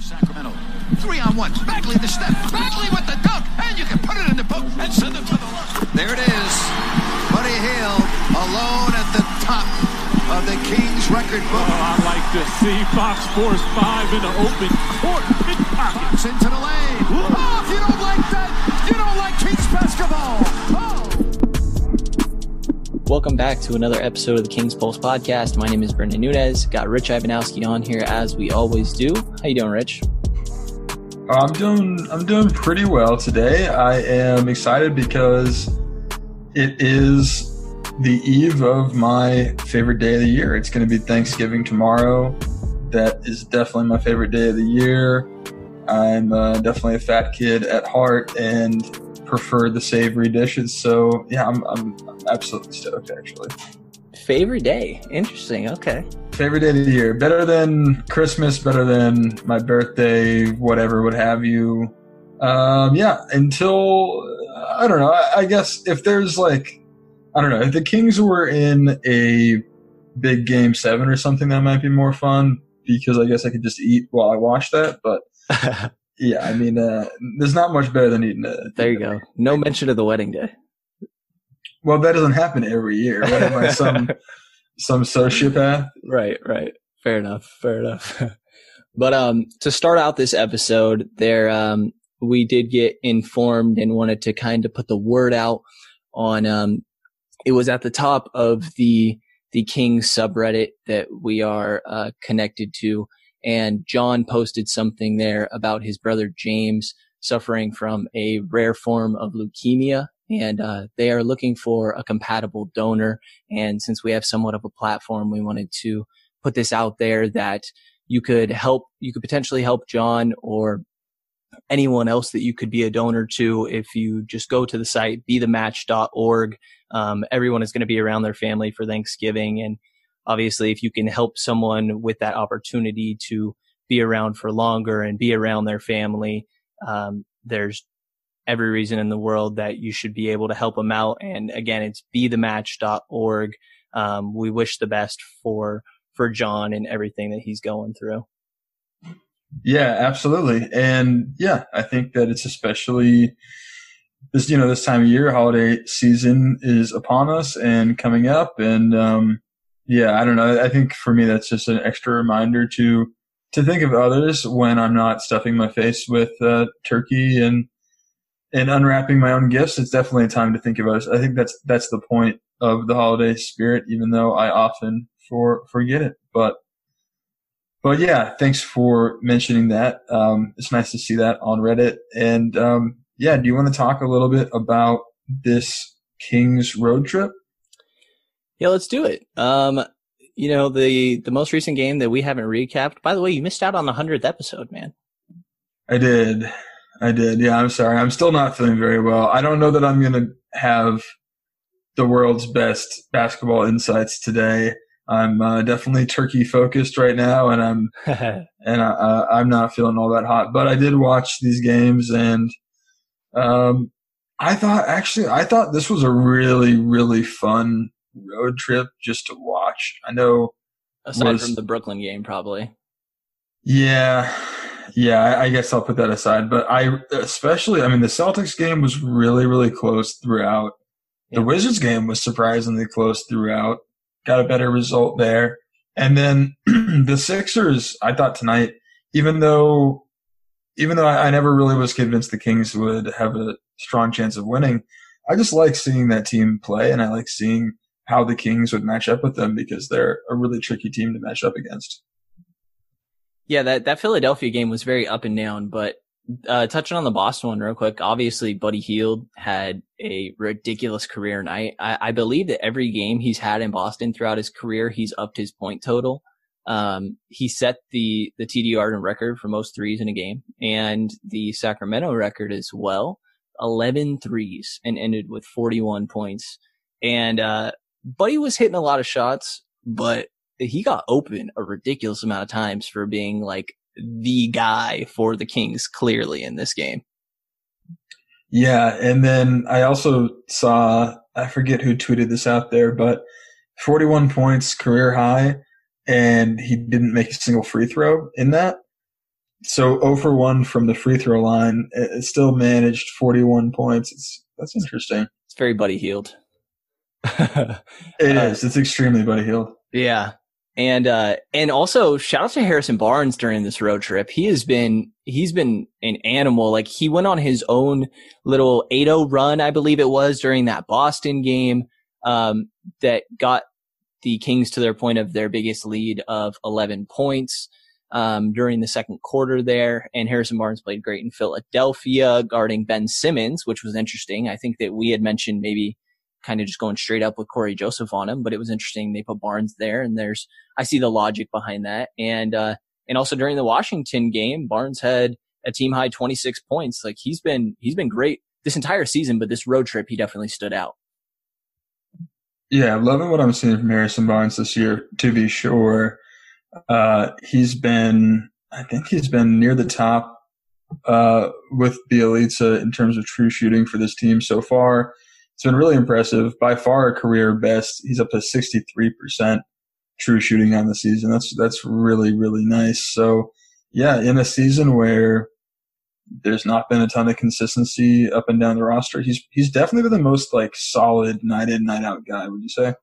Sacramento. Three on one. Bagley the step. Bagley with the dunk. And you can put it in the book and send it to the left. There it is. Buddy Hield alone at the top of the Kings record book. Oh, I like to see Fox Force 5 in the open court. Fox into the lane. Oh, if you don't like that, you don't like Kings basketball. Welcome back to another episode of the King's Pulse podcast. My name is Brendan Nunez. Got Rich Ivanowski on here as we always do. How you doing, Rich? I'm doing I'm doing pretty well today. I am excited because it is the eve of my favorite day of the year. It's going to be Thanksgiving tomorrow. That is definitely my favorite day of the year. I'm uh, definitely a fat kid at heart and prefer the savory dishes. So yeah, I'm, I'm, I'm absolutely stoked actually. Favorite day. Interesting. Okay. Favorite day of the year. Better than Christmas, better than my birthday, whatever, what have you. Um, yeah, until, uh, I don't know, I, I guess if there's like, I don't know, if the Kings were in a big game seven or something, that might be more fun because I guess I could just eat while I watch that. But yeah, I mean, uh, there's not much better than eating it. there you go. No mention of the wedding day. Well, that doesn't happen every year. What am I, some, some sociopath? Right, right. Fair enough. Fair enough. but um, to start out this episode, there um, we did get informed and wanted to kind of put the word out on um, it was at the top of the the King subreddit that we are uh, connected to, and John posted something there about his brother James suffering from a rare form of leukemia and uh, they are looking for a compatible donor. And since we have somewhat of a platform, we wanted to put this out there that you could help, you could potentially help John or anyone else that you could be a donor to if you just go to the site bethematch.org. Um, everyone is going to be around their family for Thanksgiving. And obviously, if you can help someone with that opportunity to be around for longer and be around their family, um, there's every reason in the world that you should be able to help them out. And again, it's bethematch.org. Um, we wish the best for, for John and everything that he's going through. Yeah, absolutely. And yeah, I think that it's especially this, you know, this time of year, holiday season is upon us and coming up. And, um, yeah, I don't know. I think for me, that's just an extra reminder to, to think of others when I'm not stuffing my face with, uh, turkey and, and unwrapping my own gifts, it's definitely a time to think about it. I think that's that's the point of the holiday spirit, even though I often for forget it. But but yeah, thanks for mentioning that. Um, it's nice to see that on Reddit. And um, yeah, do you want to talk a little bit about this King's road trip? Yeah, let's do it. Um, you know the the most recent game that we haven't recapped. By the way, you missed out on the hundredth episode, man. I did. I did. Yeah, I'm sorry. I'm still not feeling very well. I don't know that I'm going to have the world's best basketball insights today. I'm uh, definitely turkey focused right now, and I'm and I, uh, I'm not feeling all that hot. But I did watch these games, and um, I thought actually I thought this was a really really fun road trip just to watch. I know aside was, from the Brooklyn game, probably. Yeah, yeah, I, I guess I'll put that aside. But I especially, I mean, the Celtics game was really, really close throughout. The Yeah. Wizards game was surprisingly close throughout. Got a better result there. And then the Sixers, I thought tonight, even though, even though I, I never really was convinced the Kings would have a strong chance of winning, I just like seeing that team play and I like seeing how the Kings would match up with them because they're a really tricky team to match up against. Yeah, that, that Philadelphia game was very up and down, but uh, touching on the Boston one real quick, obviously Buddy Hield had a ridiculous career night. I, I believe that every game he's had in Boston throughout his career, he's upped his point total. Um, he set the the TD Garden record for most threes in a game, and the Sacramento record as well. 11 threes and ended with 41 points. And uh, Buddy was hitting a lot of shots, but he got open a ridiculous amount of times for being like the guy for the Kings clearly in this game. Yeah, and then I also saw I forget who tweeted this out there, but 41 points career high, and he didn't make a single free throw in that. So 0 for 1 from the free throw line. It still managed 41 points. It's that's interesting. It's very Buddy Hield. It uh, is. It's extremely Buddy Hield. Yeah. And uh and also shout out to Harrison Barnes during this road trip. He has been he's been an animal. Like he went on his own little 8-0 run, I believe it was during that Boston game um that got the Kings to their point of their biggest lead of 11 points um, during the second quarter there. And Harrison Barnes played great in Philadelphia, guarding Ben Simmons, which was interesting. I think that we had mentioned maybe kind of just going straight up with Cory Joseph on him, but it was interesting. They put Barnes there, and there's I see the logic behind that. And uh, and also during the Washington game, Barnes had a team high 26 points. Like he's been he's been great this entire season, but this road trip he definitely stood out. Yeah, loving what I'm seeing from Harrison Barnes this year, to be sure. Uh, he's been, I think he's been near the top uh, with Bjelica in terms of true shooting for this team so far. It's been really impressive. By far a career best. He's up to 63% true shooting on the season. That's, that's really, really nice. So yeah, in a season where there's not been a ton of consistency up and down the roster, he's, he's definitely been the most like solid night in, night out guy, would you say?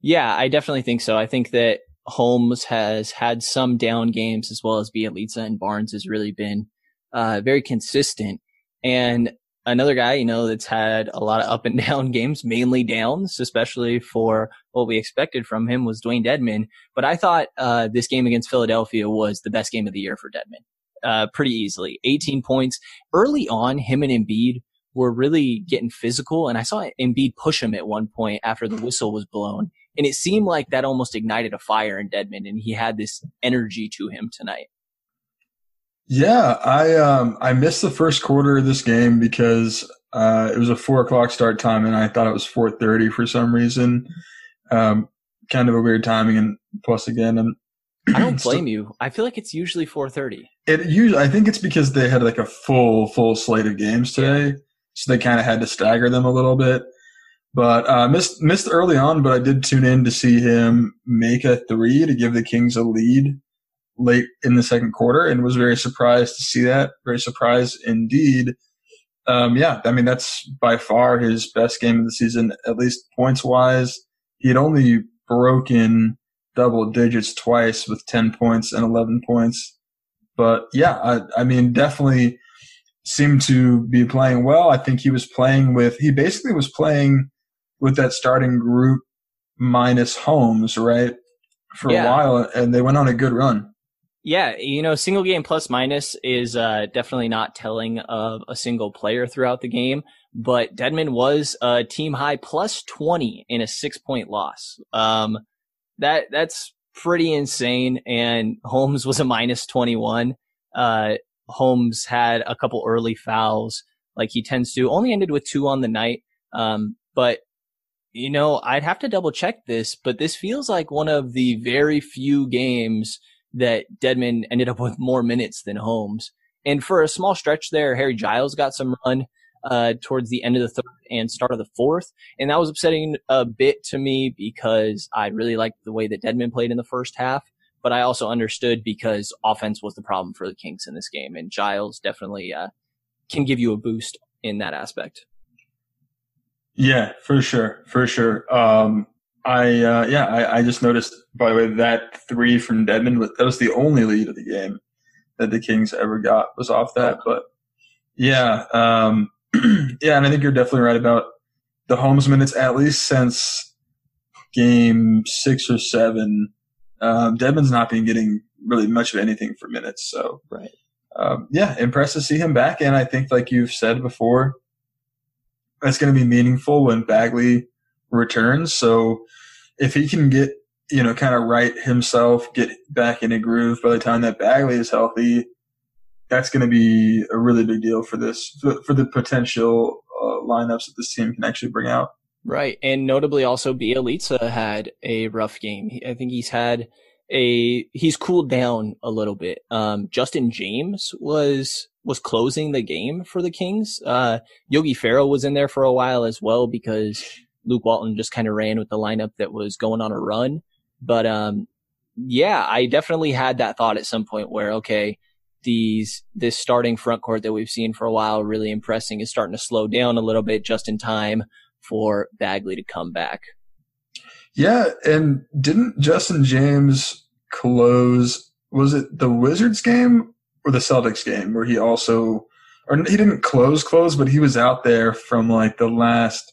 Yeah, I definitely think so. I think that Holmes has had some down games as well as Bjelica and Barnes has really been uh, very consistent. And another guy, you know, that's had a lot of up and down games, mainly downs, especially for what we expected from him was Dewayne Dedmon. But I thought uh, this game against Philadelphia was the best game of the year for Dedmon. Uh, pretty easily. 18 points. Early on, him and Embiid were really getting physical. And I saw Embiid push him at one point after the whistle was blown. And it seemed like that almost ignited a fire in Dedmon, and he had this energy to him tonight. Yeah, I um I missed the first quarter of this game because uh, it was a four o'clock start time, and I thought it was four thirty for some reason. Um, kind of a weird timing, and plus again, and I don't blame you. I feel like it's usually four thirty. It usually, I think it's because they had like a full full slate of games today, yeah. so they kind of had to stagger them a little bit. But uh, missed missed early on, but I did tune in to see him make a three to give the Kings a lead late in the second quarter, and was very surprised to see that. Very surprised indeed. Um, yeah, I mean that's by far his best game of the season, at least points wise. He had only broken double digits twice with ten points and eleven points. But yeah, I, I mean definitely seemed to be playing well. I think he was playing with he basically was playing with that starting group minus Holmes, right? For yeah. a while, and they went on a good run. Yeah, you know, single game plus minus is uh, definitely not telling of a single player throughout the game, but Dedmon was a team high plus 20 in a six point loss. Um, that, that's pretty insane. And Holmes was a minus 21. Uh, Holmes had a couple early fouls like he tends to, only ended with two on the night. Um, but you know, I'd have to double check this, but this feels like one of the very few games that Dedmon ended up with more minutes than Holmes. And for a small stretch there, Harry Giles got some run uh, towards the end of the third and start of the fourth. And that was upsetting a bit to me because I really liked the way that Dedmon played in the first half. But I also understood because offense was the problem for the Kings in this game. And Giles definitely uh, can give you a boost in that aspect. Yeah, for sure, for sure. Um, I uh, yeah, I, I, just noticed by the way that three from Dedmon that was the only lead of the game that the Kings ever got was off that. But yeah, um, yeah, and I think you're definitely right about the Holmes minutes at least since game six or seven. Um, Dedmon's not been getting really much of anything for minutes, so right. Um, yeah, impressed to see him back, and I think like you've said before that's going to be meaningful when Bagley returns. So if he can get you know, kind of right himself, get back in a groove. By the time that Bagley is healthy, that's going to be a really big deal for this for, for the potential uh, lineups that this team can actually bring out. Right, and notably also Bjelica had a rough game. I think he's had a he's cooled down a little bit. Um, Justin James was was closing the game for the Kings. Uh, Yogi Ferrell was in there for a while as well because Luke Walton just kind of ran with the lineup that was going on a run. But um, yeah, I definitely had that thought at some point where okay, these this starting front court that we've seen for a while really impressing is starting to slow down a little bit just in time for Bagley to come back. Yeah, and didn't Justin James close? Was it the Wizards game or the Celtics game where he also, or he didn't close close, but he was out there from like the last.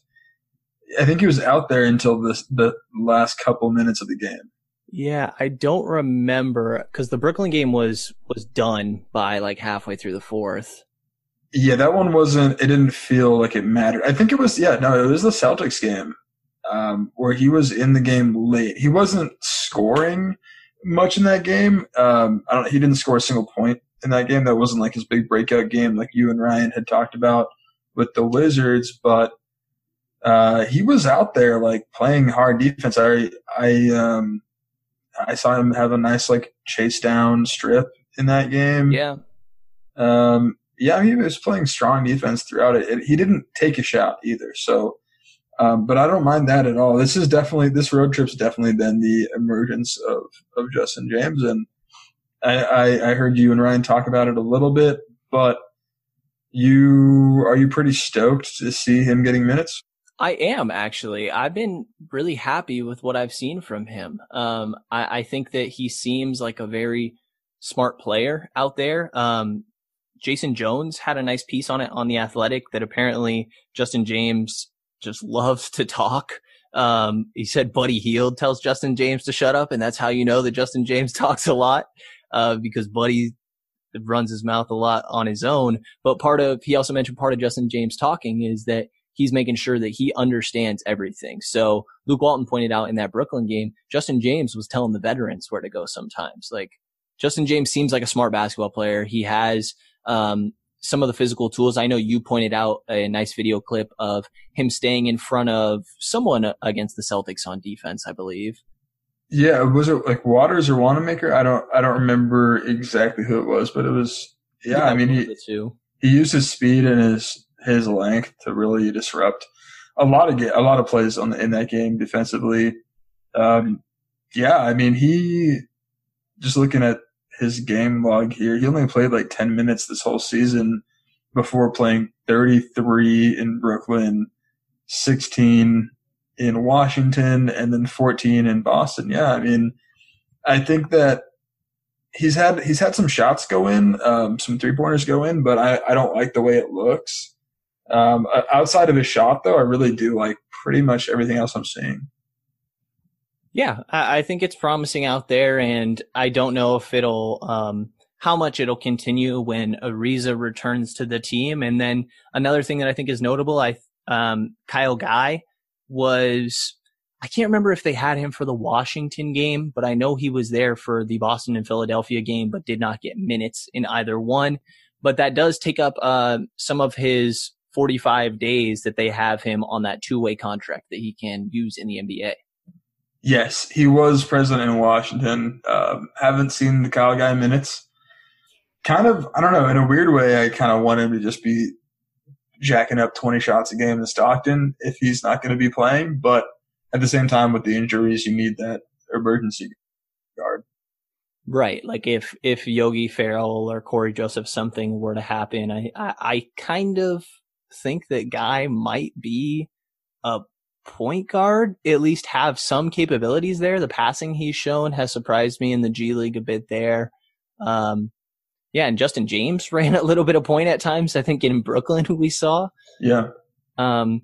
I think he was out there until the the last couple minutes of the game. Yeah, I don't remember because the Brooklyn game was was done by like halfway through the fourth. Yeah, that one wasn't. It didn't feel like it mattered. I think it was. Yeah, no, it was the Celtics game um, where he was in the game late. He wasn't scoring much in that game. Um, I don't. He didn't score a single point in that game. That wasn't like his big breakout game, like you and Ryan had talked about with the Wizards. But uh, he was out there like playing hard defense. I I um, I saw him have a nice like chase down strip in that game. Yeah. Um, yeah, he was playing strong defense throughout it. it he didn't take a shot either. So um, but I don't mind that at all. This is definitely this road trip's definitely been the emergence of of Justin James, and I, I, I heard you and Ryan talk about it a little bit. But you are you pretty stoked to see him getting minutes? I am actually. I've been really happy with what I've seen from him. Um, I, I think that he seems like a very smart player out there. Um, Jason Jones had a nice piece on it on the Athletic that apparently Justin James just loves to talk. Um, he said Buddy Hield tells Justin James to shut up, and that's how you know that Justin James talks a lot, uh, because Buddy runs his mouth a lot on his own. But part of, he also mentioned part of Justin James talking is that he's making sure that he understands everything. So Luke Walton pointed out in that Brooklyn game, Justin James was telling the veterans where to go sometimes. Like Justin James seems like a smart basketball player. He has, um, some of the physical tools. I know you pointed out a nice video clip of him staying in front of someone against the Celtics on defense, I believe. Yeah, was it like Waters or Wanamaker? I don't I don't remember exactly who it was, but it was yeah, I mean he he used his speed and his his length to really disrupt a lot of a lot of plays on the, in that game defensively. Um, yeah, I mean he just looking at his game log here. He only played like 10 minutes this whole season before playing 33 in Brooklyn, 16 in Washington, and then 14 in Boston. Yeah, I mean, I think that he's had he's had some shots go in, um, some three pointers go in, but I, I don't like the way it looks. Um, outside of his shot, though, I really do like pretty much everything else I'm seeing. Yeah, I, think it's promising out there, and I don't know if it'll, um, how much it'll continue when Ariza returns to the team. And then another thing that I think is notable, I, um, Kyle Guy was, I can't remember if they had him for the Washington game, but I know he was there for the Boston and Philadelphia game, but did not get minutes in either one. But that does take up, uh, some of his 45 days that they have him on that two way contract that he can use in the NBA. Yes, he was president in Washington. Um, haven't seen the Kyle guy minutes. Kind of, I don't know. In a weird way, I kind of want him to just be jacking up 20 shots a game in Stockton if he's not going to be playing. But at the same time, with the injuries, you need that emergency guard. Right. Like if, if Yogi Ferrell or Cory Joseph something were to happen, I, I, I kind of think that guy might be a point guard at least have some capabilities there. The passing he's shown has surprised me in the G League a bit there. Um, yeah, and Justin James ran a little bit of point at times. I think in Brooklyn we saw. Yeah. Um,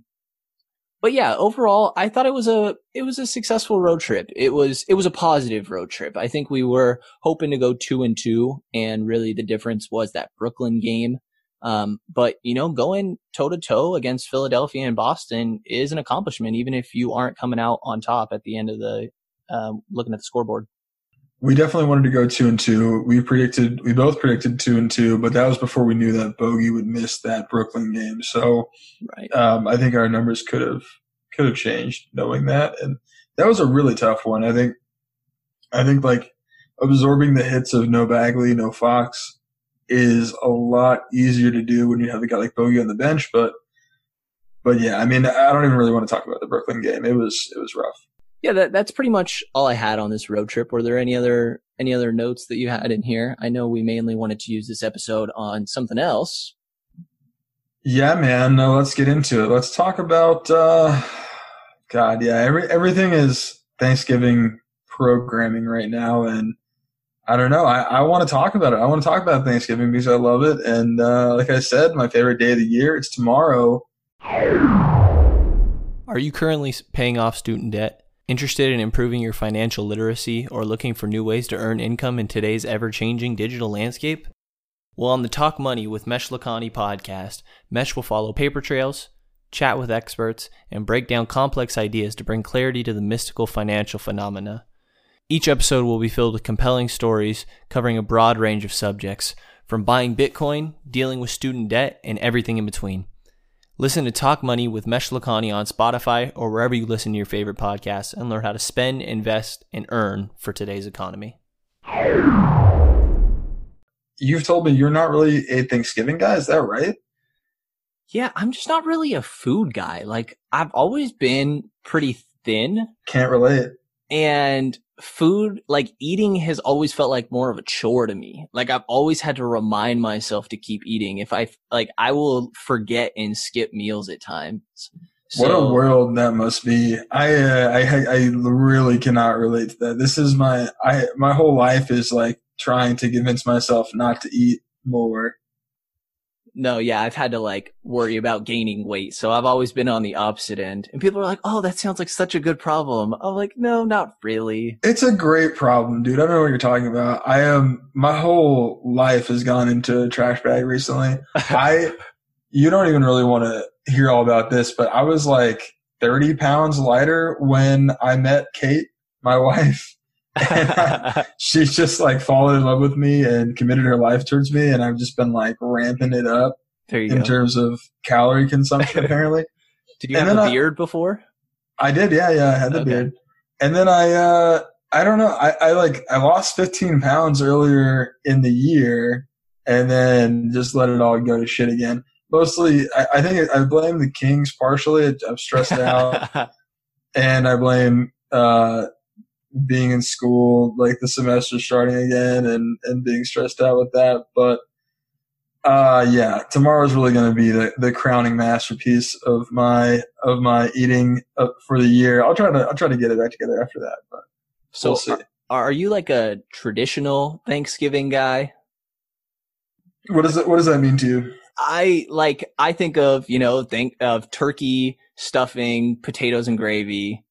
but yeah, overall, I thought it was a it was a successful road trip. It was it was a positive road trip. I think we were hoping to go two and two, and really the difference was that Brooklyn game. Um, but you know, going toe to toe against Philadelphia and Boston is an accomplishment, even if you aren't coming out on top at the end of the um, looking at the scoreboard. We definitely wanted to go two and two. We predicted, we both predicted two and two, but that was before we knew that Bogey would miss that Brooklyn game. So Right. um, I think our numbers could have could have changed knowing that, and that was a really tough one. I think, I think like absorbing the hits of no Bagley, no Fox is a lot easier to do when you have a guy like Bogey on the bench, but. But yeah, I mean, I don't even really want to talk about the Brooklyn game. It was it was rough. Yeah, that, that's pretty much all I had on this road trip. Were there any other any other notes that you had in here? I know we mainly wanted to use this episode on something else. Yeah, man. No, let's get into it. Let's talk about uh God, yeah, every everything is Thanksgiving programming right now and I don't know. I, I want to talk about it. I want to talk about Thanksgiving because I love it. And uh, like I said, my favorite day of the year, it's tomorrow. Are you currently paying off student debt? Interested in improving your financial literacy or looking for new ways to earn income in today's ever changing digital landscape? Well, on the Talk Money with Mesh Lakhani podcast, Mesh will follow paper trails, chat with experts, and break down complex ideas to bring clarity to the mystical financial phenomena. Each episode will be filled with compelling stories covering a broad range of subjects, from buying Bitcoin, dealing with student debt, and everything in between. Listen to Talk Money with Mesh Lakhani on Spotify or wherever you listen to your favorite podcasts and learn how to spend, invest, and earn for today's economy. You've told me you're not really a Thanksgiving guy. Is that right? Yeah, I'm just not really a food guy. Like I've always been pretty thin Can't relate. and food, like eating has always felt like more of a chore to me. Like I've always had to remind myself to keep eating. If I, like, I will forget and skip meals at times. what a world that must be. I, uh, I I really cannot relate to that. This is my I my whole life is like trying to convince myself not to eat more. No, yeah, I've had to like worry about gaining weight. So I've always been on the opposite end. And people are like, oh, that sounds like such a good problem. I'm like, no, not really. It's a great problem, dude. I don't know what you're talking about. I am my whole life has gone into a trash bag recently. I you don't even really want to hear all about this, but I was like 30 pounds lighter when I met Kate, my wife. She's just like fallen in love with me and committed her life towards me, and I've just been like ramping it up there you in go. terms of calorie consumption. apparently, Did you and have a then I- beard before? I did. Yeah, yeah, I had the Okay. beard, and then I, uh I don't know, I, I like I lost 15 pounds earlier in the year, and then just let it all go to shit again. Mostly, I, I think I blame the Kings partially. I'm stressed out. and I blame uh, being in school, like the semester starting again, and and being stressed out with that. But uh, yeah, tomorrow's really going to be the, the crowning masterpiece of my of my eating uh, for the year. I'll try to I'll try to get it back together after that, but so we'll see. are, are you like a traditional Thanksgiving guy? What does it What does that mean to you? I like I think of, you know, think of turkey, stuffing, potatoes and gravy.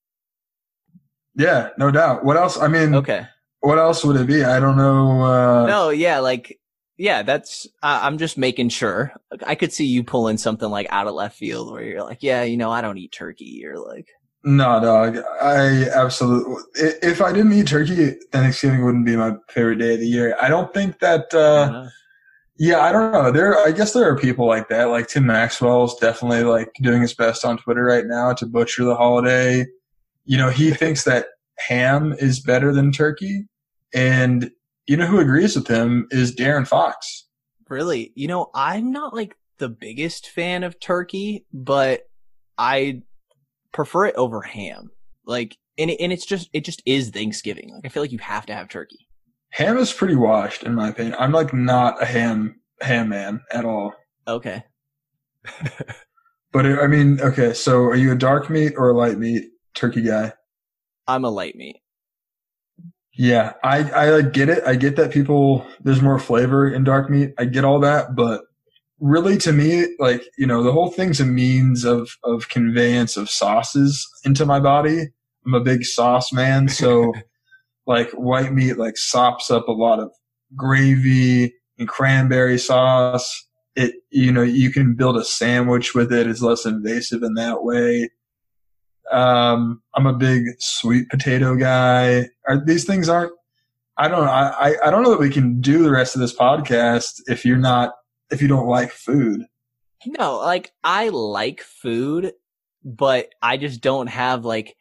Yeah, no doubt. What else? I mean, Okay. what else would it be? I don't know. Uh, No, yeah, like yeah, that's I I'm just making sure. I could see you pulling something like out of left field where you're like, yeah, you know, I don't eat turkey or like No, dog. I absolutely. If I didn't eat turkey, Thanksgiving wouldn't be my favorite day of the year. I don't think that. Uh, yeah, I don't know. There, I guess there are people like that. Like Tim Maxwell's definitely like doing his best on Twitter right now to butcher the holiday. You know, he thinks that ham is better than turkey, and you know who agrees with him is De'Aaron Fox. Really? You know, I'm not like the biggest fan of turkey, but I prefer it over ham. Like, and it, and it's just it just is Thanksgiving. Like, I feel like you have to have turkey. Ham is pretty washed, in my opinion. I'm like not a ham ham man at all. Okay. But I mean, okay. So, are you a dark meat or a light meat turkey guy? I'm a light meat. Yeah, I I get it. I get that people there's more flavor in dark meat. I get all that, but really to me, like, you know, the whole thing's a means of of conveyance of sauces into my body. I'm a big sauce man, so like white meat like sops up a lot of gravy and cranberry sauce. It you know, you can build a sandwich with it. It's less invasive in that way. Um, I'm a big sweet potato guy. Are, these things aren't. I don't I I don't know that we can do the rest of this podcast if you're not if you don't like food. No, like I like food, but I just don't have like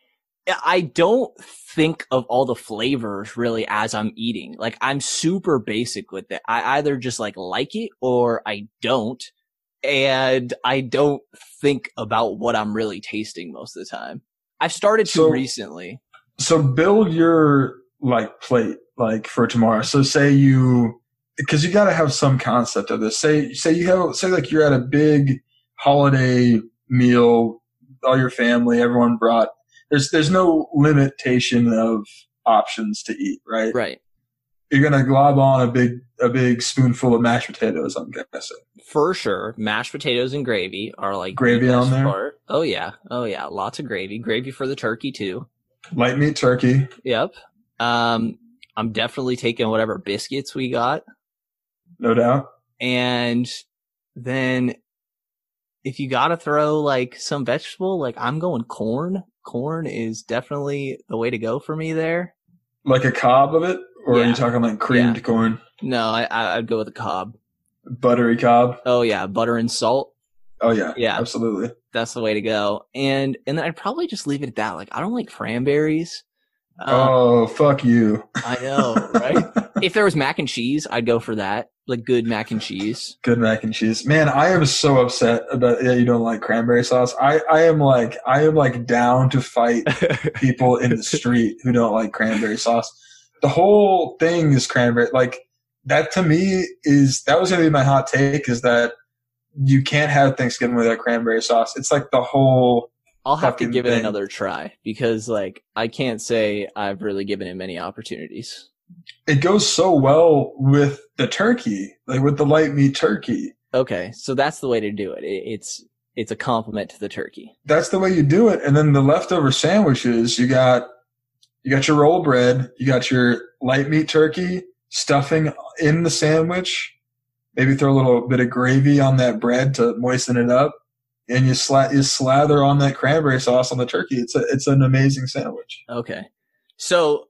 I don't think of all the flavors really as I'm eating. Like I'm super basic with it. I either just like like it or I don't. And I don't think about what I'm really tasting most of the time. I've started to So- recently. So build your like plate like for tomorrow. So say you because you got to have some concept of this. Say say you have say like you're at a big holiday meal, all your family, everyone brought. There's there's no limitation of options to eat, right? Right. You're gonna glob on a big a big spoonful of mashed potatoes. I'm guessing. For sure, mashed potatoes and gravy are like the Gravy on best there? Part. Oh yeah, oh yeah, lots of gravy. Gravy for the turkey too. Light meat turkey. Yep. Um, I'm definitely taking whatever biscuits we got, No doubt. and then if you gotta throw like some vegetable, like I'm going corn. Corn is definitely the way to go for me there. Like a cob of it, or are you talking like creamed Yeah. corn, No, I, I'd go with a cob. buttery cob? Oh yeah, butter and salt. Oh yeah, Yeah. absolutely. That's the way to go. And and then I'd probably just leave it at that. Like I don't like cranberries. Um, oh fuck you. I know, right? if there was mac and cheese, I'd go for that. Like good mac and cheese. Good mac and cheese. Man, I am so upset about that you don't like cranberry sauce. I, I am like I am like down to fight people in the street who don't like cranberry sauce. The whole thing is cranberry like that to me is that was gonna be my hot take is that you can't have Thanksgiving without cranberry sauce. It's like the whole I'll have to give it another try because like I can't say I've really given it many opportunities. it goes so well with the turkey, like with the light meat turkey. Okay, so that's the way to do it. it it's it's a compliment to the turkey. that's the way you do it. And then the leftover sandwiches, you got you got your roll bread, you got your light meat turkey, stuffing in the sandwich. Maybe throw a little bit of gravy on that bread to moisten it up, and you sla- you slather on that cranberry sauce on the turkey. It's a it's an amazing sandwich. Okay. So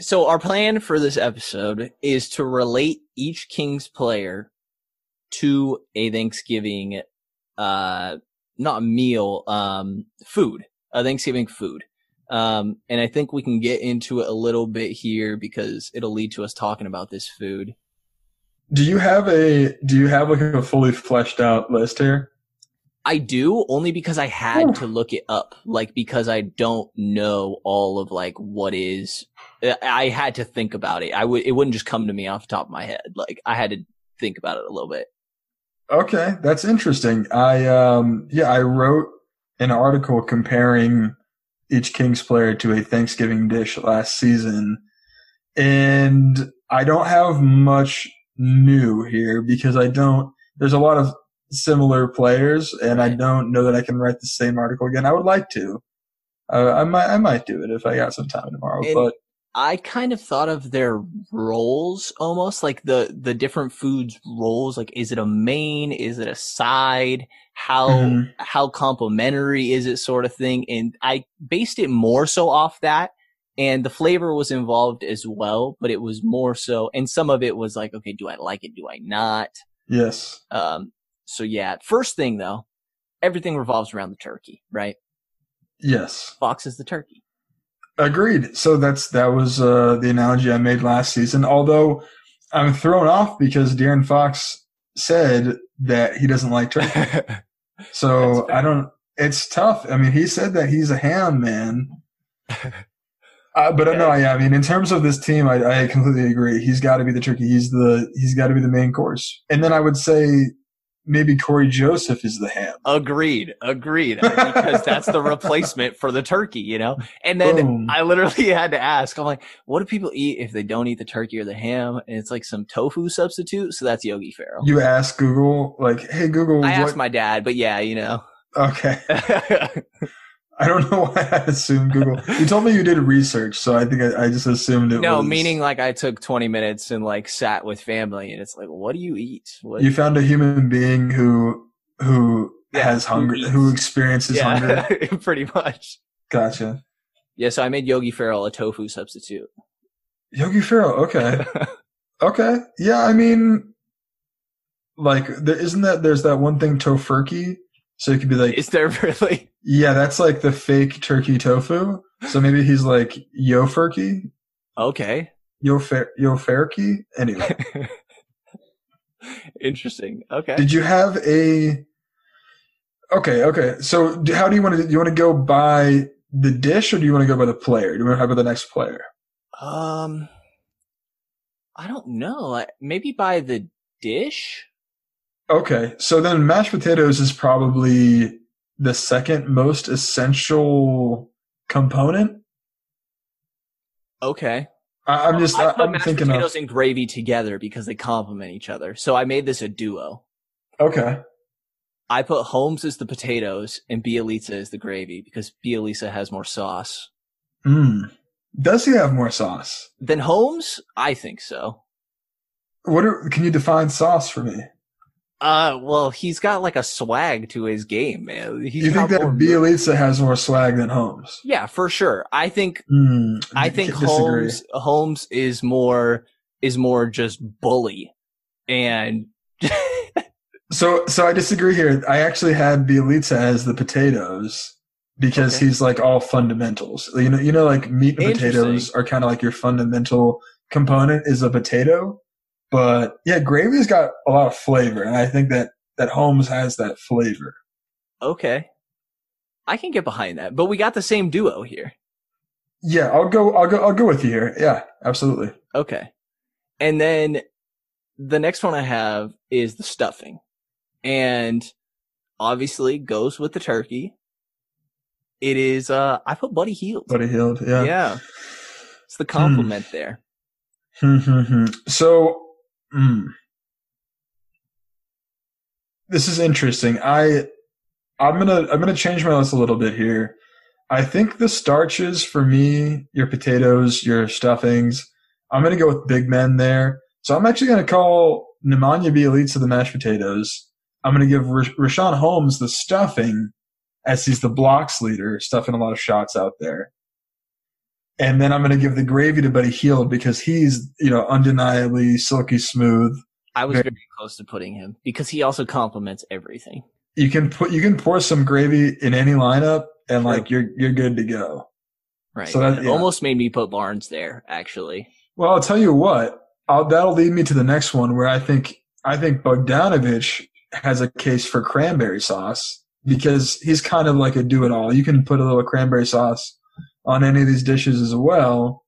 so our plan for this episode is to relate each Kings player to a Thanksgiving uh not meal, um food. A Thanksgiving food. Um and I think we can get into it a little bit here because it'll lead to us talking about this food. Do you have a do you have like a fully fleshed out list here? I do only because I had to look it up, like because I don't know all of like what is. I- I had to think about it. I would. It wouldn't just come to me off the top of my head. Like I had to think about it a little bit. Okay, that's interesting. I um yeah, I wrote an article comparing each Kings player to a Thanksgiving dish last season. And I don't have much new here because I don't there's a lot of similar players and I don't know that I can write the same article again. I would like to. Uh, I might I might do it if I got some time tomorrow, And- but I kind of thought of their roles almost like the the different foods roles. Like, is it a main? Is it a side? How Mhm. how complimentary is it, sort of thing? And I based it more so off that. And the flavor was involved as well, but it was more so, and some of it was like, okay, do I like it? Do I not? yes. Um, so yeah, first thing though, everything revolves around the turkey, right? Yes. Fox is the turkey. Agreed. So that's that was uh, the analogy I made last season. Although I'm thrown off because De'Aaron Fox said that he doesn't like turkey. So I don't. It's tough. I mean, he said that he's a ham man. Uh, but I know, yeah. I mean, in terms of this team, I, I completely agree. He's got to be the turkey. He's the he's got to be the main course. And then I would say maybe Cory Joseph is the ham. Agreed, agreed. Because that's the replacement for the turkey, you know? And then Boom. I literally had to ask, I'm like, what do people eat if they don't eat the turkey or the ham? And it's like some tofu substitute. So that's Yogi Ferrell. You ask Google, like, hey Google, I asked my dad, but yeah, you know. okay. I don't know why I assumed Google. You told me you did research, so I think I, I just assumed it no, was. meaning like I took 20 minutes and like sat with family and it's like, what do you eat? What you found a human being who who Yeah, has hunger, eats. who experiences hunger. pretty much. Gotcha. Yeah, so I made Yogi Ferrell a tofu substitute. Yogi Ferrell. Okay. okay. Yeah. I mean, like, there isn't that there's that one thing tofurkey. So it could be like, Is there really? yeah, that's like the fake turkey tofu. So maybe he's like yo Yofurkey, Okay. Yofer, Yoferkey. Anyway, Interesting. Okay. did you have a? Okay, okay. So how do you want to? Do you want to go by the dish, or do you want to go by the player? Do you want to go by the next player? Um, I don't know. Maybe by the dish. Okay, so then mashed potatoes is probably the second most essential component. Okay. I, I'm just, I I, put I'm mashed thinking potatoes of. and gravy together because they complement each other. So I made this a duo. Okay, I put Holmes as the potatoes and Bjelica as the gravy because Bjelica has more sauce. mm. does he have more sauce? Than Holmes? I think so. What are, can you define sauce for me? Uh, well, he's got like a swag to his game, man. He's you think that Bjelica has more swag than Holmes? Yeah, for sure. I think Mm, I think. Holmes Holmes is more is more just bully, and So, so I disagree here. I actually had Bjelica as the potatoes because Okay. he's like all fundamentals. You know, you know, like meat and potatoes are kind of like your fundamental component is a potato. But yeah, gravy's got a lot of flavor, and I think that that Holmes has that flavor. okay, I can get behind that. But we got the same duo here. Yeah, I'll go. I'll go. I'll go with you here. Yeah, absolutely. Okay, and then the next one I have is the stuffing, and obviously goes with the turkey. It is. Uh, I put Buddy Hield. Buddy Hield. Yeah. Yeah, it's the compliment there. Hmm, hmm, hmm. so, mm, this is interesting. I, I'm gonna, I'm gonna change my list a little bit here. I think the starches for me, your potatoes, your stuffings, I'm gonna go with big men there. So I'm actually gonna call Nemanja Bjelica the mashed potatoes. I'm gonna give Rash- Richaun Holmes the stuffing, as he's the blocks leader, stuffing a lot of shots out there. And then I'm going to give the gravy to Buddy Hield because he's, you know, undeniably silky smooth. I was Very- very close to putting him because he also complements everything. You can put, you can pour some gravy in any lineup and like you're, you're good to go. Right. So that- yeah. almost made me put Barnes there, actually. Well, I'll tell you what, I'll, that'll lead me to the next one where I think, I think Bogdanovic has a case for cranberry sauce because he's kind of like a do it all. You can put a little cranberry sauce on any of these dishes as well.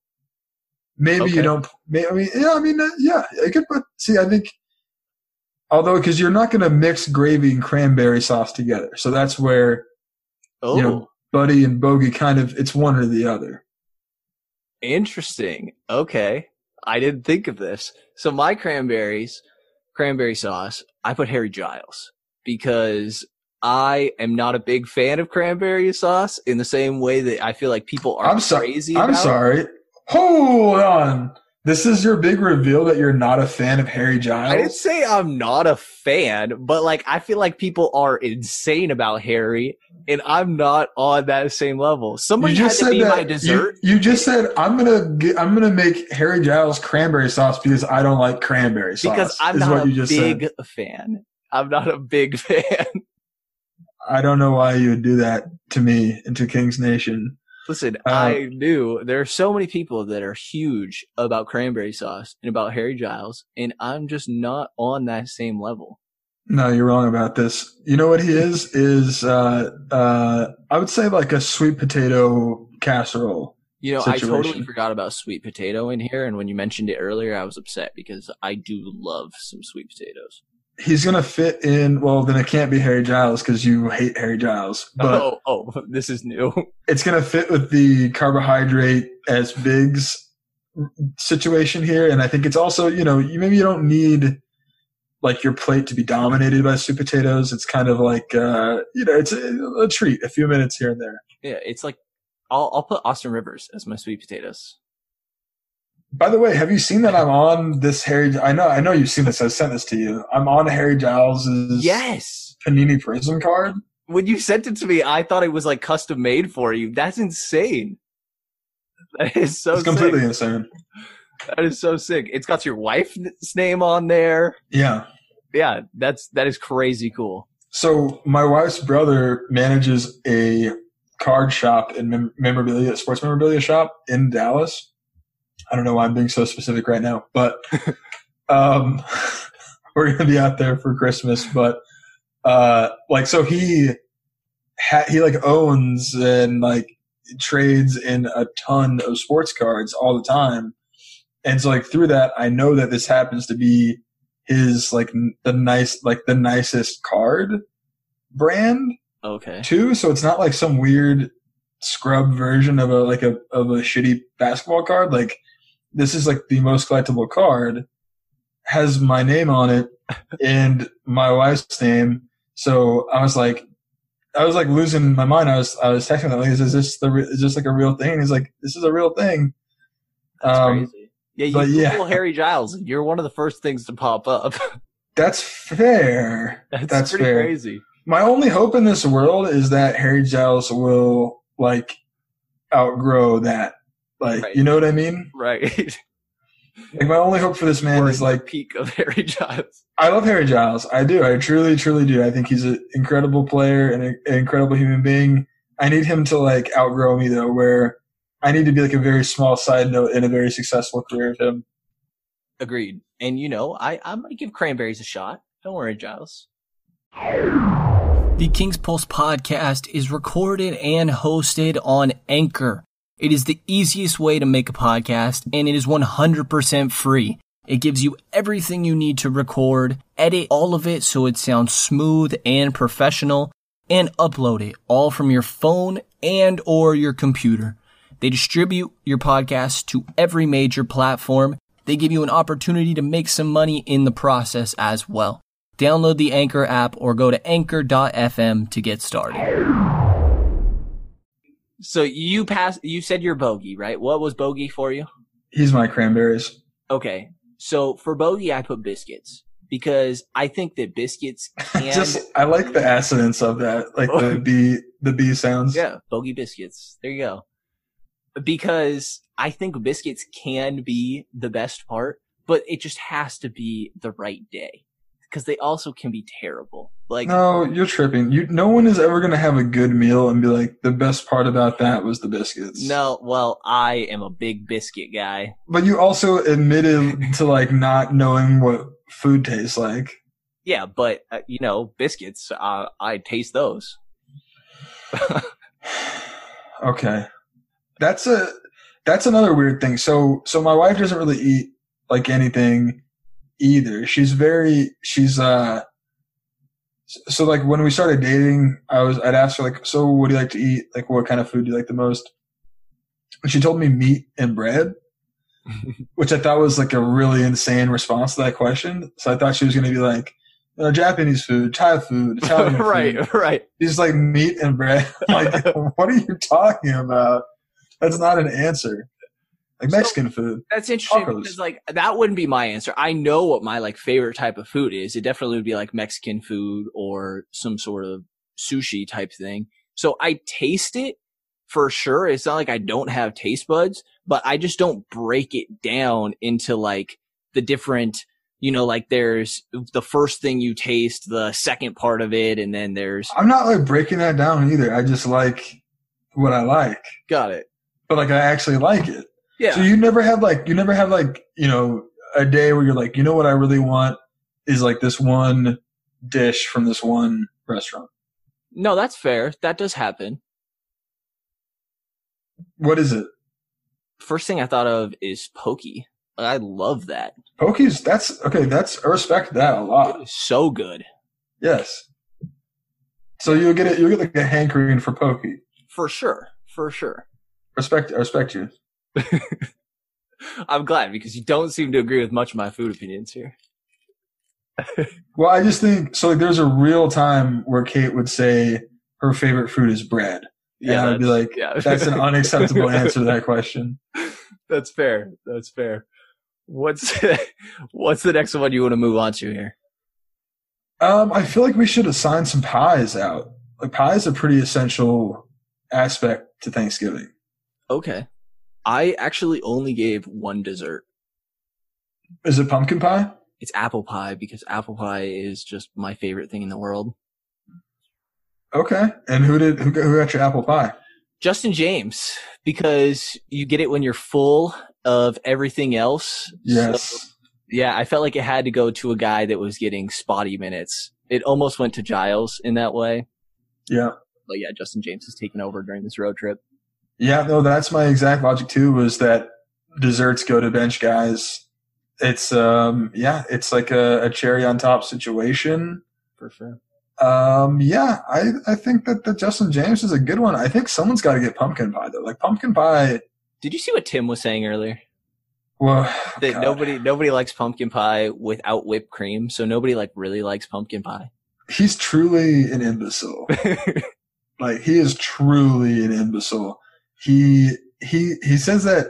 Maybe you don't. I mean, yeah, I mean, uh, yeah, I could put. See, I think, although because you're not going to mix gravy and cranberry sauce together, so that's where Oh, you know, Buddy and Bogey kind of it's one or the other. interesting. Okay. I didn't think of this. So my cranberries, cranberry sauce, I put Harry Giles because I am not a big fan of cranberry sauce in the same way that I feel like people are I'm so- crazy I'm about it. sorry. Hold on. This is your big reveal that you're not a fan of Harry Giles. I didn't say I'm not a fan, but like I feel like people are insane about Harry, and I'm not on that same level. Somebody had to be my dessert. You, you just said I'm gonna get, I'm gonna make Harry Giles cranberry sauce because I don't like cranberry sauce. because I'm not a you just big said. fan. I'm not a big fan. I don't know why you would do that to me and to King's Nation. Listen, Uh, I knew there are so many people that are huge about cranberry sauce and about Harry Giles, and I'm just not on that same level. No, you're wrong about this. You know what he is? Is uh uh I would say like a sweet potato casserole. You know, I totally forgot about sweet potato in here, and when you mentioned it earlier, I was upset because I do love some sweet potatoes. He's gonna fit in. Well, then it can't be Harry Giles because you hate Harry Giles. But oh, oh, this is new. it's going to fit with the carbohydrate as bigs situation here. And I think it's also, you know, you, maybe you don't need like your plate to be dominated by sweet potatoes. It's kind of like, uh, you know, it's a, a treat, a few minutes here and there. Yeah, it's like I'll I'll put Austin Rivers as my sweet potatoes. By the way, have you seen that I'm on this Harry? I know, I know you've seen this. I sent this to you. I'm on Harry Giles's Yes. Panini Prism card. when you sent it to me, I thought it was like custom made for you. That's insane. That is so it's completely sick. insane. That is so sick. It's got your wife's name on there. Yeah. Yeah, that's that is crazy cool. So my wife's brother manages a card shop and mem- memorabilia, sports memorabilia shop in Dallas. I don't know why I'm being so specific right now, but um, we're gonna be out there for Christmas. But uh, like, so he ha- he like owns and like trades in a ton of sports cards all the time, and so like through that, I know that this happens to be his like n- the nice like the nicest card brand Okay. too. So it's not like some weird scrub version of a like a of a shitty basketball card. Like this is like the most collectible card, has my name on it and my wife's name. So I was like, I was like losing my mind. I was I was texting him like, is this the re- is this like a real thing? And he's like, this is a real thing. That's Um, crazy. Yeah, you but yeah. Harry Giles, and you're one of the first things to pop up. That's fair. that's, That's pretty fair. crazy. My only hope in this world is that Harry Giles will like outgrow that. Like, Right. you know what I mean? Right. Like my only hope for this man We're is like peak of Harry Giles. I love Harry Giles. I do. I truly, truly do. I think he's an incredible player and a- an incredible human being. I need him to like outgrow me though, where I need to be like a very small side note in a very successful career of him. Agreed. And you know, I I might give cranberries a shot. Don't worry, Giles. The King's Pulse podcast is recorded and hosted on Anchor. It is the easiest way to make a podcast and it is 100% free. It gives you everything you need to record, edit all of it so it sounds smooth and professional, and upload it all from your phone and or your computer. They distribute your podcast to every major platform. They give you an opportunity to make some money in the process as well. Download the Anchor app or go to anchor.fm to get started. So you passed. You said you're bogey, right? What was bogey for you? He's my cranberries. Okay. So for bogey, I put biscuits because I think that biscuits can. Just I like the assonance of that, like the oh. B the B sounds. yeah, bogey biscuits. There you go. Because I think biscuits can be the best part, but it just has to be the right day. Because they also can be terrible. Like No, you're tripping. You no one is ever gonna have a good meal and be like, the best part about that was the biscuits. no, well, I am a big biscuit guy. But you also admitted to like not knowing what food tastes like. Yeah, but uh, you know, biscuits. Uh, I taste those. Okay. That's a that's another weird thing. So so my wife doesn't really eat like anything either. She's very she's uh so like when we started dating, I was I'd ask her like, so what do you like to eat? Like what kind of food do you like the most? And she told me meat and bread, which I thought was like a really insane response to that question. So I thought she was gonna be like, you know, Japanese food, Thai food, Italian food. right, right. He's like meat and bread. like, what are you talking about? That's not an answer. Like Mexican food. That's interesting Tacos. because like that wouldn't be my answer. I know what my like favorite type of food is. It definitely would be like Mexican food or some sort of sushi type thing. So I taste it for sure. It's not like I don't have taste buds, but I just don't break it down into like the different, you know, like there's the first thing you taste, the second part of it, and then there's I'm not like breaking that down either. I just like what I like, got it. but like I actually like it. Yeah. So you never have like you never have like you know a day where you're like you know what I really want is like this one dish from this one restaurant. no, that's fair. That does happen. What is it? First thing I thought of is pokey. I love that. Pokey's That's okay. That's I respect that a lot. So good. Yes. So you'll get it. You'll get like a hankering for pokey. For sure. For sure. Respect. I respect you. I'm glad because you don't seem to agree with much of my food opinions here. Well, I just think so. Like, there's a real time where Kate would say her favorite food is bread. and I'd be like, yeah. that's an unacceptable answer to that question. That's fair. That's fair. What's what's the next one you want to move on to here? Um, I feel like we should assign some pies out. like pie is a pretty essential aspect to Thanksgiving. Okay. I actually only gave one dessert. Is it pumpkin pie? It's apple pie because apple pie is just my favorite thing in the world. Okay. And who did who got, who got your apple pie? Justin James, because you get it when you're full of everything else. Yes. So, yeah, I felt like it had to go to a guy that was getting spotty minutes. It almost went to Giles in that way. Yeah. But yeah, Justin James has taken over during this road trip. Yeah, no, that's my exact logic too. Was that desserts go to bench guys? It's um, yeah, it's like a, a cherry on top situation. For sure. Um, yeah, I I think that the Justin James is a good one. I think someone's got to get pumpkin pie though. Like pumpkin pie. Did you see what Tim was saying earlier? Well, That God. nobody nobody likes pumpkin pie without whipped cream, so nobody like really likes pumpkin pie. he's truly an imbecile. like he is truly an imbecile. He he he says that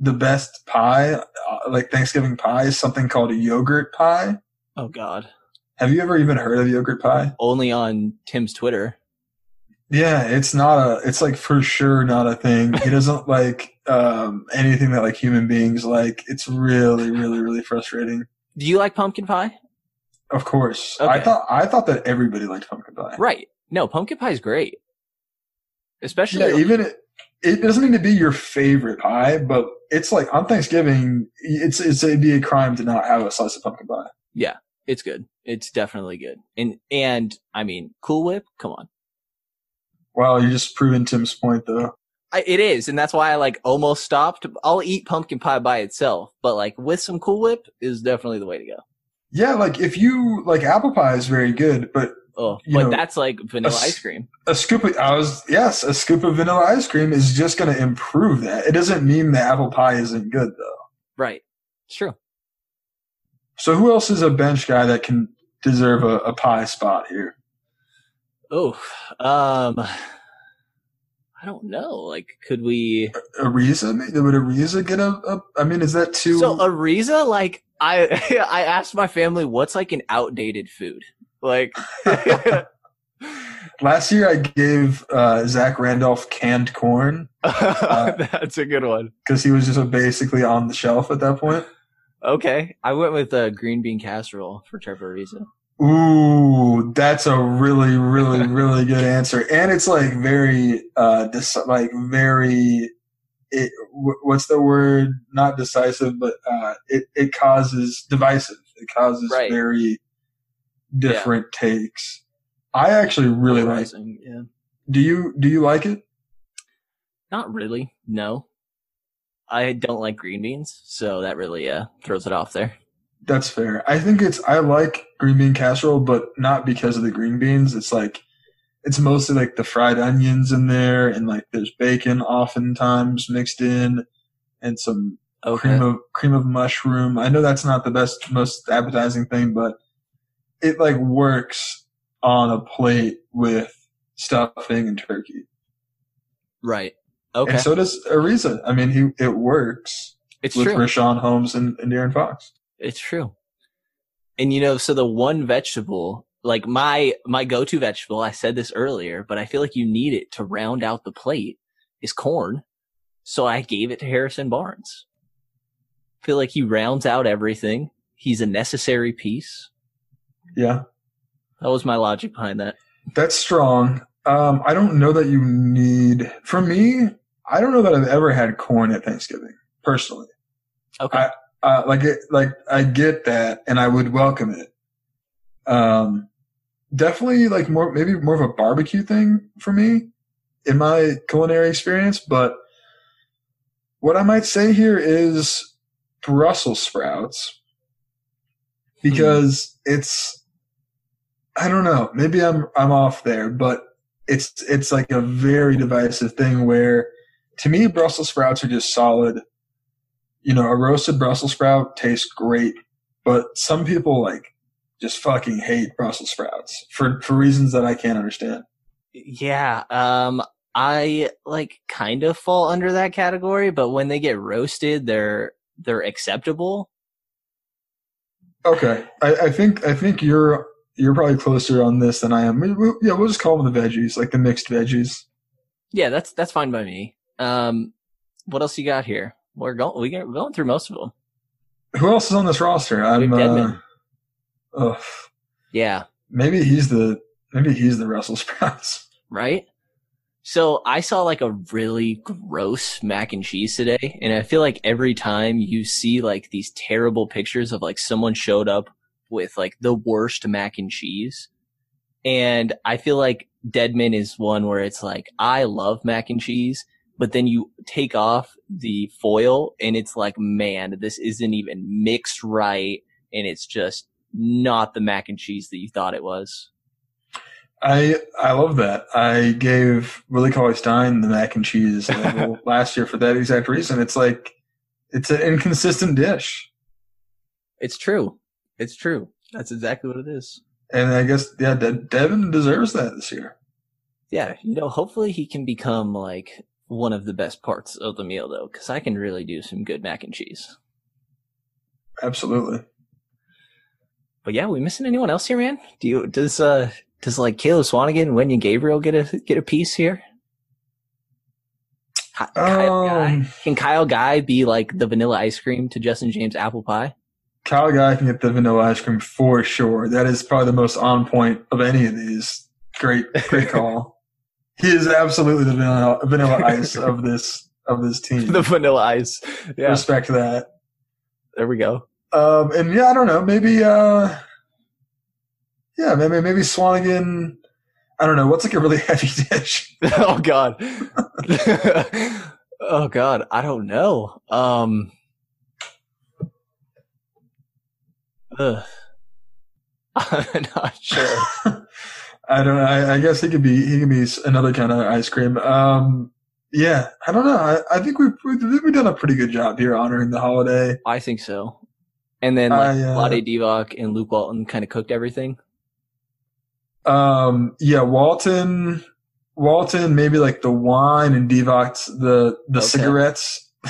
the best pie, uh, like Thanksgiving pie, is something called a yogurt pie. oh God! Have you ever even heard of yogurt pie? Only on Tim's Twitter. Yeah, it's not a. It's like for sure not a thing. He doesn't like um, anything that like human beings like. It's really, really, really frustrating. Do you like pumpkin pie? Of course, I thought I thought that everybody liked pumpkin pie. Right. No, pumpkin pie is great. Especially Yeah, even it, doesn't need to be your favorite pie, but it's like on Thanksgiving, it's it's it'd be a crime to not have a slice of pumpkin pie. yeah, it's good. It's definitely good. And and I mean, Cool Whip, come on. Wow, you're just proving Tim's point though. I, it is, and that's why I like almost stopped. I'll eat pumpkin pie by itself, but like with some Cool Whip is definitely the way to go. Yeah, like if you like apple pie is very good, but Oh, but know, that's like vanilla a ice cream. a scoop of I was yes, a scoop of vanilla ice cream is just going to improve that. It doesn't mean the apple pie isn't good though. Right. It's true. So who else is a bench guy that can deserve a, a pie spot here? Oh, um, I don't know. Like, could we? Ariza, would Ariza get a, a? I mean, is that too? So Ariza, like, I I asked my family what's like an outdated food. Like, Last year, I gave uh, Zach Randolph canned corn that's a good one. because he was just basically on the shelf at that point. Okay, I went with uh, green bean casserole for Trevor Ariza. Ooh, that's a really, really, really good answer, and it's like very, uh, dec- like very. It, wh- what's the word? Not decisive, but uh, it it causes divisive. It causes Right. very different takes. I actually really like. Rising, yeah. Do you do you like it? Not really. No, I don't like green beans, so that really uh throws it off there. That's fair. I think it's I like green bean casserole, but not because of the green beans. It's like it's mostly like the fried onions in there, and like there's bacon oftentimes mixed in, and some Okay. cream of cream of mushroom. I know that's not the best, most appetizing thing, but it like works on a plate with stuffing and turkey. Right. Okay. And so does Ariza. I mean, he it works it's with true. Richaun Holmes and, and De'Aaron Fox. It's true. And you know, so the one vegetable, like my, my go-to vegetable, I said this earlier, but I feel like you need it to round out the plate is corn. So I gave it to Harrison Barnes. feel like he rounds out everything. He's a necessary piece. Yeah. That was my logic behind that. That's strong. Um, I don't know that you need. For me, I don't know that I've ever had corn at Thanksgiving personally. Okay. Uh, like it, like I get that, and I would welcome it. Um, definitely like more maybe more of a barbecue thing for me in my culinary experience. But what I might say here is Brussels sprouts because it's I don't know. Maybe I'm I'm off there, but it's it's like a very divisive thing where to me Brussels sprouts are just solid. You know, a roasted Brussels sprout tastes great, but some people like just fucking hate Brussels sprouts for for reasons that I can't understand. Yeah. Um, I like kind of fall under that category, but when they get roasted, they're, they're acceptable. Okay, I, I think I think you're you're probably closer on this than I am. We, we, yeah, we'll just call them the veggies, like the mixed veggies. Yeah, that's that's fine by me. Um, what else you got here? We're going we are going through most of them. Who else is on this roster? I'm. Have Uh, ugh. Yeah, maybe he's the maybe he's the Russell Sprouts. right? So I saw like a really gross mac and cheese today, and I feel like every time you see like these terrible pictures of like someone showed up with like the worst mac and cheese, and I feel like Dedmon is one where it's like I love mac and cheese, but then you take off the foil and it's like, man, this isn't even mixed right, and it's just not the mac and cheese that you thought it was. I I love that. I gave Willie Cauley Stein the mac and cheese last year for that exact reason. It's like it's an inconsistent dish, It's true. It's true. That's exactly what it is. and I guess yeah, De- Devin deserves that this year. Yeah, you know, hopefully he can become like one of the best parts of the meal though, because I can really do some good mac and cheese. Absolutely. But yeah, we missing anyone else here, man? Do you does uh does like Caleb Swanigan and Wenyen Gabriel get a get a piece here? Kyle Guy. Um, Can Kyle Guy be like the vanilla ice cream to Justin James apple pie? Kyle Guy can get the vanilla ice cream for sure. That is probably the most on point of any of these. Great, great call. he is absolutely the vanilla, vanilla ice of this of this team. the vanilla ice. Yeah, Respect that. there we go. Um, and yeah, I don't know. Maybe, uh, yeah, maybe maybe Swanigan. I don't know. What's like a really heavy dish? oh god. oh god, I don't know. Um ugh. I'm not sure. I don't know. I, I guess he could be he could be another kind of ice cream. Um, yeah, I don't know. I, I think we've we've we've done a pretty good job here honoring the holiday. I think so. And then like I, uh, Divac and Luke Walton kind of cooked everything. Um, yeah, Walton, Walton, maybe like the wine and Divac, the the Okay. cigarettes,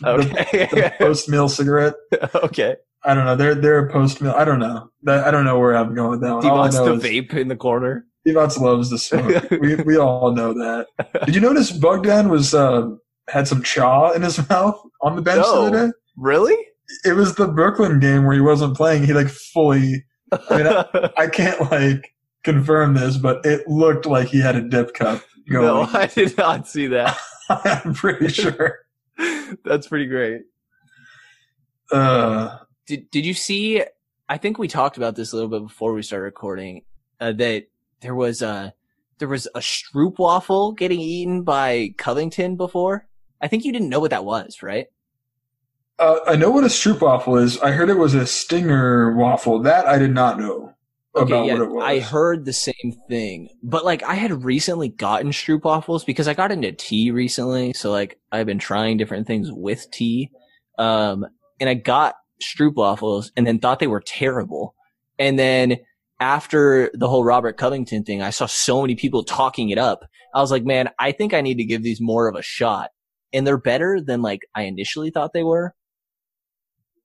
the, Okay. post meal cigarette. okay. I don't know. They're they're a post mill. I don't know. That, I don't know where I'm going with that one. All I Divac's know the is vape in the corner. Divac loves to smoke. we we all know that. Did you notice Bogdan was uh, had some chaw in his mouth on the bench the other day? Really? It was the Brooklyn game where he wasn't playing. He like fully. I mean, I, I can't like confirm this, but it looked like he had a dip cup going. no, I did not see that. I'm pretty sure. That's pretty great. Uh, Did Did you see? I think we talked about this a little bit before we started recording. Uh, that there was a there was a Stroop waffle getting eaten by Covington before. I think you didn't know what that was, right? uh, I know what a stroop waffle is. I heard it was a stinger waffle. That I did not know about yeah, what it was. I heard the same thing, but like I had recently gotten Stroop waffles because I got into tea recently. So like I've been trying different things with tea. Um, and I got Stroop waffles and then thought they were terrible. And then after the whole Robert Covington thing, I saw so many people talking it up. I was like, man, I think I need to give these more of a shot. And they're better than like I initially thought they were.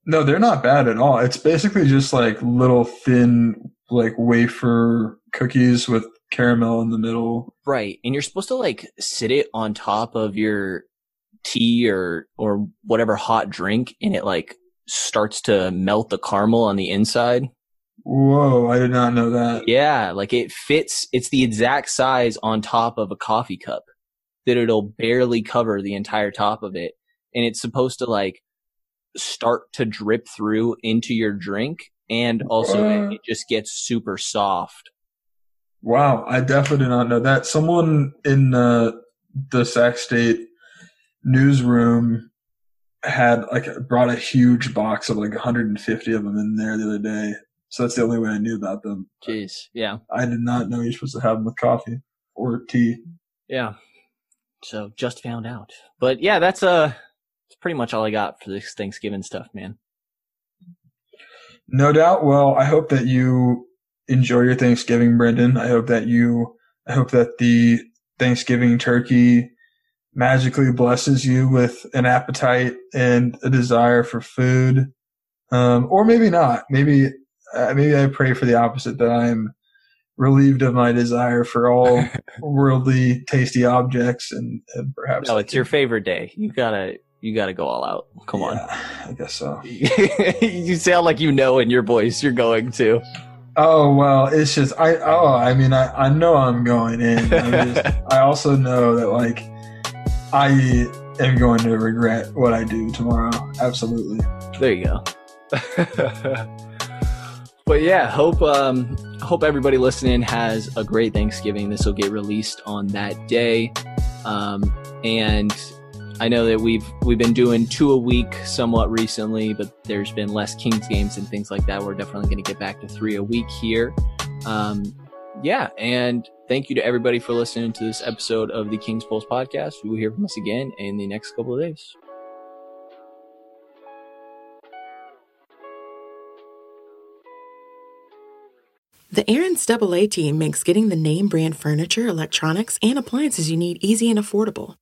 No, they're not bad at all. It's basically just like little thin, like wafer cookies with caramel in the middle. Right. And you're supposed to like sit it on top of your tea or, or whatever hot drink and it like starts to melt the caramel on the inside. Whoa, I did not know that. Yeah. Like it fits. It's the exact size on top of a coffee cup that it'll barely cover the entire top of it. And it's supposed to like start to drip through into your drink. And also it, it just gets super soft. Wow, I definitely did not know that. Someone in uh, the Sac State newsroom had like brought a huge box of like 150 of them in there the other day. So that's the only way I knew about them. Jeez. Yeah. I did not know you're supposed to have them with coffee or tea. Yeah. So just found out. But yeah, that's uh that's pretty much all I got for this Thanksgiving stuff, man. No doubt. Well, I hope that you enjoy your Thanksgiving, Brendan. I hope that you, I hope that the Thanksgiving turkey magically blesses you with an appetite and a desire for food. Um, or maybe not. Maybe, uh, maybe I pray for the opposite that I am relieved of my desire for all worldly, tasty objects, and, and perhaps No, it's your favorite day. You gotta you gotta go all out. Come Yeah, I guess so. you sound like you know in your voice you're going to. Oh well, it's just I. Oh, I mean, I, I know I'm going in. I'm just, I also know that like I am going to regret what I do tomorrow. Absolutely. There you go. but yeah, hope um hope everybody listening has a great Thanksgiving. This will get released on that day. Um and I know that we've we've been doing two a week somewhat recently, but there's been less Kings games and things like that. We're definitely going to get back to three a week here. Um, yeah, and thank you to everybody for listening to this episode of the Kings Pulse podcast. We will hear from us again in the next couple of days. The Aaron's AA team makes getting the name brand furniture, electronics, and appliances you need easy and affordable.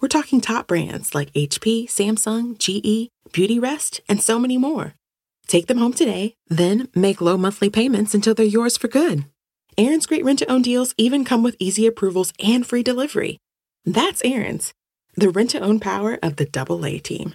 We're talking top brands like HP, Samsung, GE, Beautyrest, and so many more. Take them home today, then make low monthly payments until they're yours for good. Aaron's great rent to own deals even come with easy approvals and free delivery. That's Aaron's, the rent to own power of the AA team.